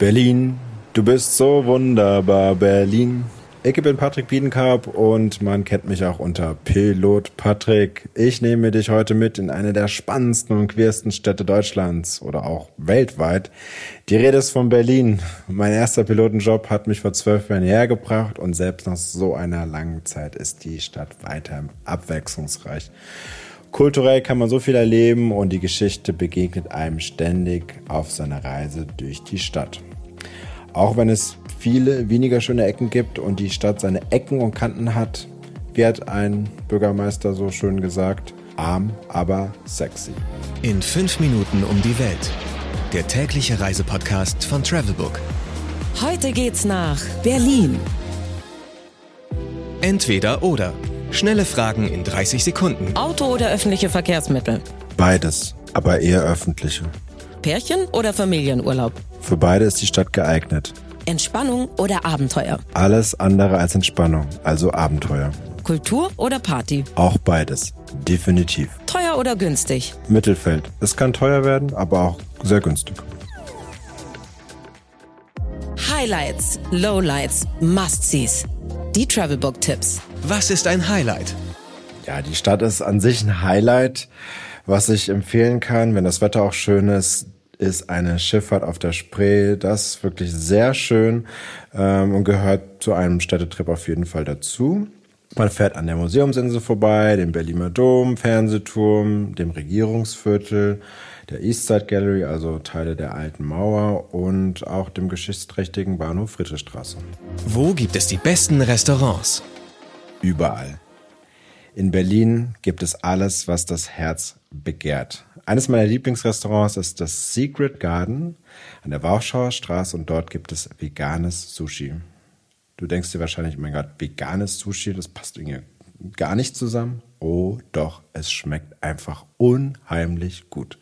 Berlin, du bist so wunderbar, Berlin. Ich bin Patrick Biedenkarp und man kennt mich auch unter Pilot Patrick. Ich nehme dich heute mit in eine der spannendsten und queersten Städte Deutschlands oder auch weltweit. Die Rede ist von Berlin. Mein erster Pilotenjob hat mich vor zwölf Jahren hergebracht und selbst nach so einer langen Zeit ist die Stadt weiter abwechslungsreich. Kulturell kann man so viel erleben und die Geschichte begegnet einem ständig auf seiner Reise durch die Stadt. Auch wenn es viele weniger schöne Ecken gibt und die Stadt seine Ecken und Kanten hat, wie hat ein Bürgermeister so schön gesagt, arm, aber sexy. In fünf Minuten um die Welt. Der tägliche Reisepodcast von Travelbook. Heute geht's nach Berlin. Entweder oder. Schnelle Fragen in 30 Sekunden. Auto oder öffentliche Verkehrsmittel? Beides, aber eher öffentliche. Pärchen oder Familienurlaub? Für beide ist die Stadt geeignet. Entspannung oder Abenteuer? Alles andere als Entspannung, also Abenteuer. Kultur oder Party? Auch beides, definitiv. Teuer oder günstig? Mittelfeld. Es kann teuer werden, aber auch sehr günstig. Highlights, Lowlights, Must-Sees. Die Travelbook-Tipps. Was ist ein Highlight? Ja, die Stadt ist an sich ein Highlight. Was ich empfehlen kann, wenn das Wetter auch schön ist, ist eine Schifffahrt auf der Spree. Das ist wirklich sehr schön ähm, und gehört zu einem Städtetrip auf jeden Fall dazu. Man fährt an der Museumsinsel vorbei, dem Berliner Dom, Fernsehturm, dem Regierungsviertel, der Eastside Gallery, also Teile der alten Mauer und auch dem geschichtsträchtigen Bahnhof Friedrichstraße. Wo gibt es die besten Restaurants? Überall. In Berlin gibt es alles, was das Herz begehrt. Eines meiner Lieblingsrestaurants ist das Secret Garden an der Warschauer Straße und dort gibt es veganes Sushi. Du denkst dir wahrscheinlich, mein Gott, veganes Sushi, das passt irgendwie gar nicht zusammen. Oh doch, es schmeckt einfach unheimlich gut.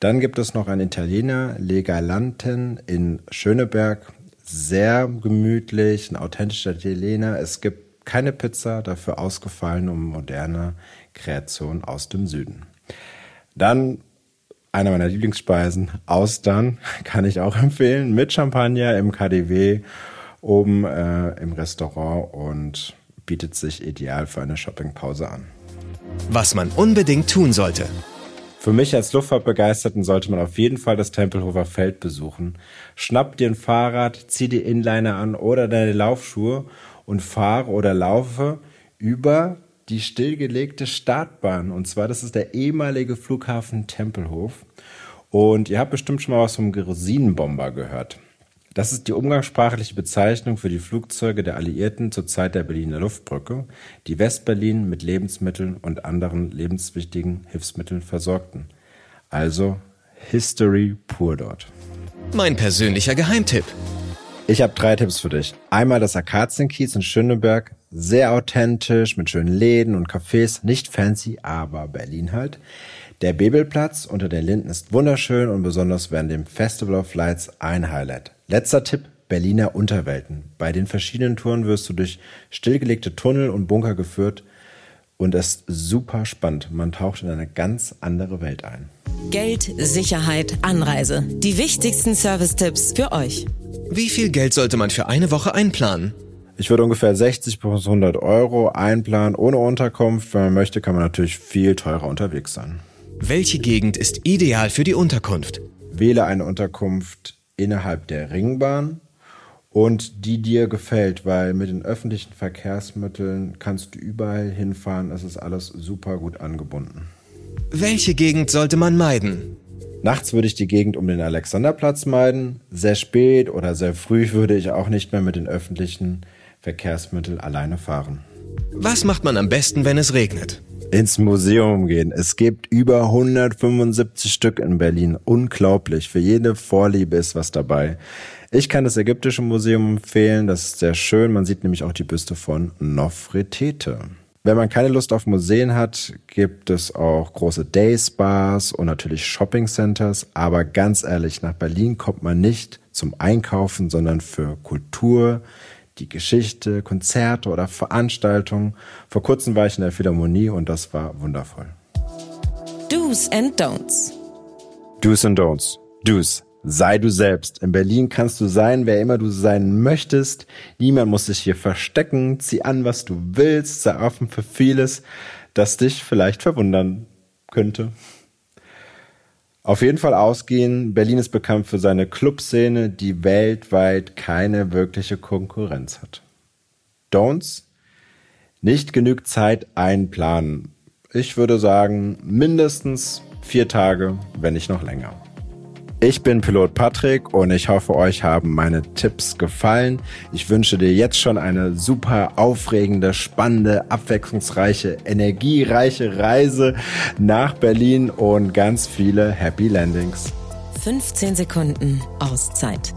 Dann gibt es noch einen Italiener, Legalanten in Schöneberg. Sehr gemütlich, ein authentischer Italiener. Es gibt keine Pizza, dafür ausgefallen und moderne Kreation aus dem Süden. Dann einer meiner Lieblingsspeisen, Austern, kann ich auch empfehlen, mit Champagner im KDW oben äh, im Restaurant und bietet sich ideal für eine Shoppingpause an. Was man unbedingt tun sollte. Für mich als Luftfahrtbegeisterten sollte man auf jeden Fall das Tempelhofer Feld besuchen. Schnapp dir ein Fahrrad, zieh die Inliner an oder deine Laufschuhe und fahre oder laufe über die stillgelegte Startbahn. Und zwar, das ist der ehemalige Flughafen Tempelhof. Und ihr habt bestimmt schon mal was vom Geresinenbomber gehört. Das ist die umgangssprachliche Bezeichnung für die Flugzeuge der Alliierten zur Zeit der Berliner Luftbrücke, die Westberlin mit Lebensmitteln und anderen lebenswichtigen Hilfsmitteln versorgten. Also History pur dort. Mein persönlicher Geheimtipp. Ich habe drei Tipps für dich. Einmal das Akazienkiez in Schöneberg, sehr authentisch, mit schönen Läden und Cafés, nicht fancy, aber Berlin halt. Der Bebelplatz unter den Linden ist wunderschön und besonders während dem Festival of Lights ein Highlight. Letzter Tipp, Berliner Unterwelten. Bei den verschiedenen Touren wirst du durch stillgelegte Tunnel und Bunker geführt und es ist super spannend. Man taucht in eine ganz andere Welt ein. Geld, Sicherheit, Anreise. Die wichtigsten Service-Tipps für euch. Wie viel Geld sollte man für eine Woche einplanen? Ich würde ungefähr 60 bis 100 Euro einplanen ohne Unterkunft. Wenn man möchte, kann man natürlich viel teurer unterwegs sein. Welche Gegend ist ideal für die Unterkunft? Wähle eine Unterkunft innerhalb der Ringbahn und die dir gefällt, weil mit den öffentlichen Verkehrsmitteln kannst du überall hinfahren. Es ist alles super gut angebunden. Welche Gegend sollte man meiden? Nachts würde ich die Gegend um den Alexanderplatz meiden. Sehr spät oder sehr früh würde ich auch nicht mehr mit den öffentlichen Verkehrsmitteln alleine fahren. Was macht man am besten, wenn es regnet? ins Museum gehen. Es gibt über 175 Stück in Berlin. Unglaublich. Für jede Vorliebe ist was dabei. Ich kann das Ägyptische Museum empfehlen. Das ist sehr schön. Man sieht nämlich auch die Büste von Nofretete. Wenn man keine Lust auf Museen hat, gibt es auch große Day-Spas und natürlich Shopping-Centers. Aber ganz ehrlich, nach Berlin kommt man nicht zum Einkaufen, sondern für Kultur, die Geschichte, Konzerte oder Veranstaltungen. Vor kurzem war ich in der Philharmonie und das war wundervoll. Do's and Don'ts. Do's and Don'ts. Do's. Sei du selbst. In Berlin kannst du sein, wer immer du sein möchtest. Niemand muss sich hier verstecken. Zieh an, was du willst. Sei offen für vieles, das dich vielleicht verwundern könnte. Auf jeden Fall ausgehen. Berlin ist bekannt für seine Clubszene, die weltweit keine wirkliche Konkurrenz hat. Don'ts? Nicht genug Zeit einplanen. Ich würde sagen, mindestens vier Tage, wenn nicht noch länger. Ich bin Pilot Patrick und ich hoffe, euch haben meine Tipps gefallen. Ich wünsche dir jetzt schon eine super aufregende, spannende, abwechslungsreiche, energiereiche Reise nach Berlin und ganz viele Happy Landings. 15 Sekunden Auszeit